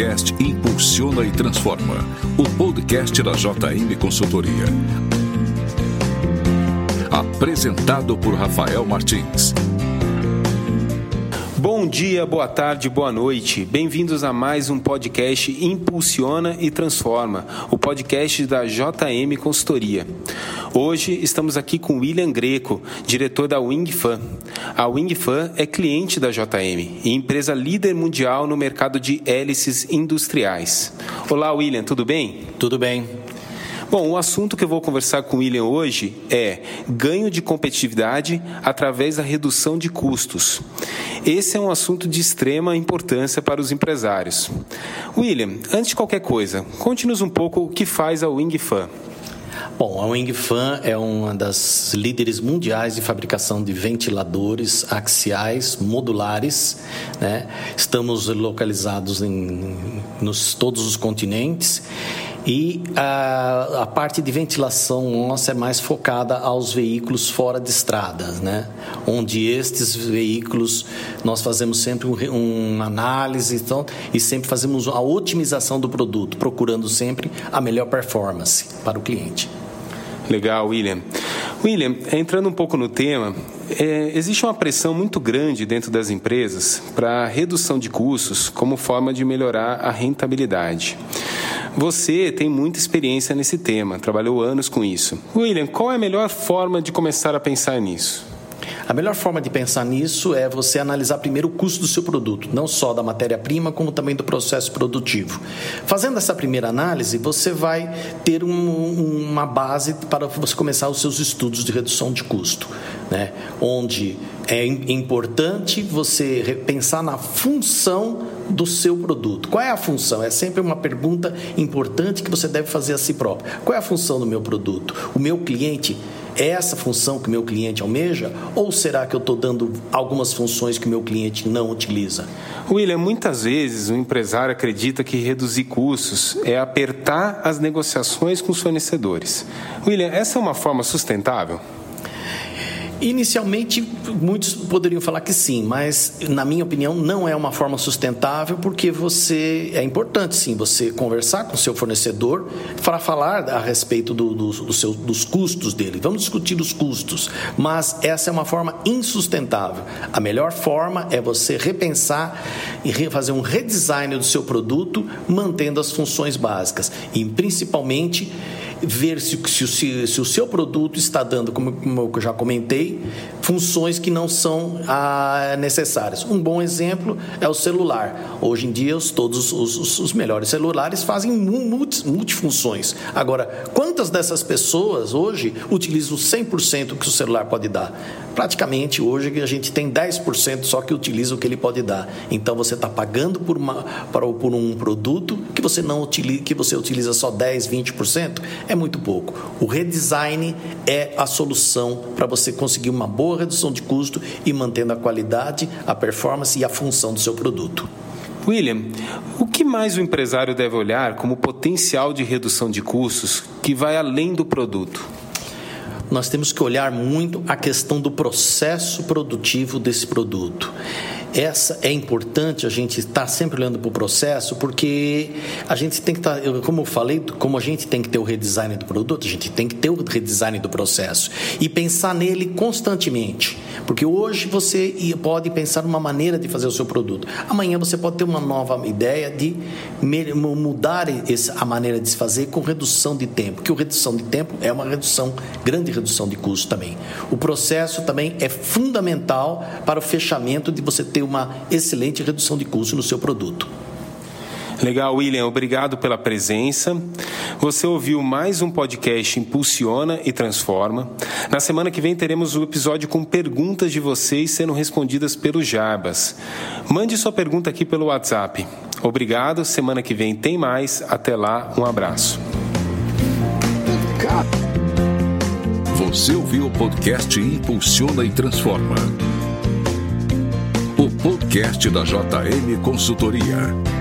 podcast Impulsiona e Transforma, o podcast da JM Consultoria. Apresentado por Rafael Martins. Bom dia, boa tarde, boa noite. Bem-vindos a mais um podcast Impulsiona e Transforma, o podcast da JM Consultoria. Hoje estamos aqui com William Greco, diretor da WingFan. A WingFan é cliente da JM e empresa líder mundial no mercado de hélices industriais. Olá, William, tudo bem? Tudo bem. Bom, o assunto que eu vou conversar com o William hoje é ganho de competitividade através da redução de custos. Esse é um assunto de extrema importância para os empresários. William, antes de qualquer coisa, conte-nos um pouco o que faz a WingFan. Bom, a Wingfan é uma das líderes mundiais de fabricação de ventiladores axiais modulares. Né? Estamos localizados em nos, todos os continentes e a, a, parte de ventilação nossa é mais focada aos veículos fora de estradas, né? Onde estes veículos nós fazemos sempre um, uma análise então, e sempre fazemos a otimização do produto, procurando sempre a melhor performance para o cliente. Legal, William. William, entrando um pouco no tema, é, existe uma pressão muito grande dentro das empresas para redução de custos como forma de melhorar a rentabilidade. Você tem muita experiência nesse tema, trabalhou anos com isso. William, qual é a melhor forma de começar a pensar nisso? A melhor forma de pensar nisso é você analisar primeiro o custo do seu produto, não só da matéria-prima, como também do processo produtivo. Fazendo essa primeira análise, você vai ter um, uma base para você começar os seus estudos de redução de custo, né? onde é importante você pensar na função do seu produto. Qual é a função? É sempre uma pergunta importante que você deve fazer a si próprio. Qual é a função do meu produto? O meu cliente é essa função que o meu cliente almeja? Ou será que eu estou dando algumas funções que o meu cliente não utiliza? William, muitas vezes o empresário acredita que reduzir custos é apertar as negociações com os fornecedores. William, essa é uma forma sustentável? Inicialmente, muitos poderiam falar que sim, mas na minha opinião não é uma forma sustentável porque você é importante sim você conversar com o seu fornecedor para falar a respeito do, do, do seu, dos custos dele. Vamos discutir os custos, mas essa é uma forma insustentável. A melhor forma é você repensar e fazer um redesign do seu produto, mantendo as funções básicas e principalmente ver se, se, se, o seu produto está dando, como, como eu já comentei, funções que não são ah, necessárias. Um bom exemplo é o celular. Hoje em dia, os, todos os, os, os melhores celulares fazem multi, multifunções. Agora, quantas dessas pessoas hoje utilizam 100% que o celular pode dar? Praticamente hoje a gente tem 10% só que utiliza o que ele pode dar. Então você está pagando por, uma, por um produto que você não utiliza, que você utiliza só 10, 20%, é muito pouco. O redesign é a solução para você conseguir uma boa redução de custo e mantendo a qualidade, a performance e a função do seu produto. William, o que mais o empresário deve olhar como potencial de redução de custos que vai além do produto? Nós temos que olhar muito a questão do processo produtivo desse produto. Essa é importante a gente estar sempre olhando para o processo, porque a gente tem que estar, tá, como eu falei, como a gente tem que ter o redesign do produto, a gente tem que ter o redesign do processo e pensar nele constantemente. Porque hoje você pode pensar numa maneira de fazer o seu produto. Amanhã você pode ter uma nova ideia de mudar a maneira de se fazer com redução de tempo. Que a redução de tempo é uma redução, grande redução de custo também. O processo também é fundamental para o fechamento de você ter uma excelente redução de custo no seu produto. Legal, William, obrigado pela presença. Você ouviu mais um podcast Impulsiona e Transforma. Na semana que vem teremos o um episódio com perguntas de vocês sendo respondidas pelo Jarbas. Mande sua pergunta aqui pelo WhatsApp. Obrigado, semana que vem tem mais. Até lá, um abraço. Você ouviu o podcast Impulsiona e Transforma podcast da JM Consultoria.